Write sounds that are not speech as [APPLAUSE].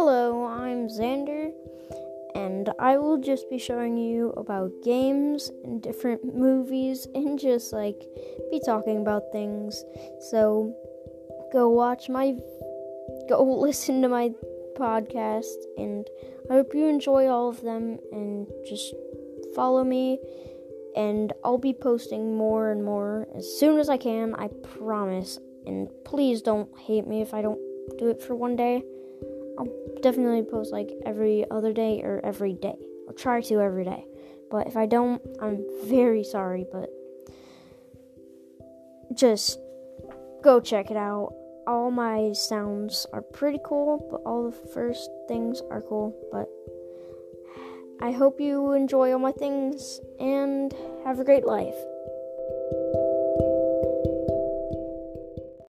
Hello, I'm Xander, and I will just be showing you about games and different movies [LAUGHS] and just like be talking about things. So go watch my, go [LAUGHS] listen to my podcast, and I hope you enjoy all of them and just follow me. And I'll be posting more and more as soon as I can, I promise. And please don't hate me if I don't do it for one day. I'll definitely post like every other day or every day. I'll try to every day. But if I don't, I'm very sorry, but just go check it out. All my sounds are pretty cool, but all the first things are cool. But I hope you enjoy all my things and have a great life.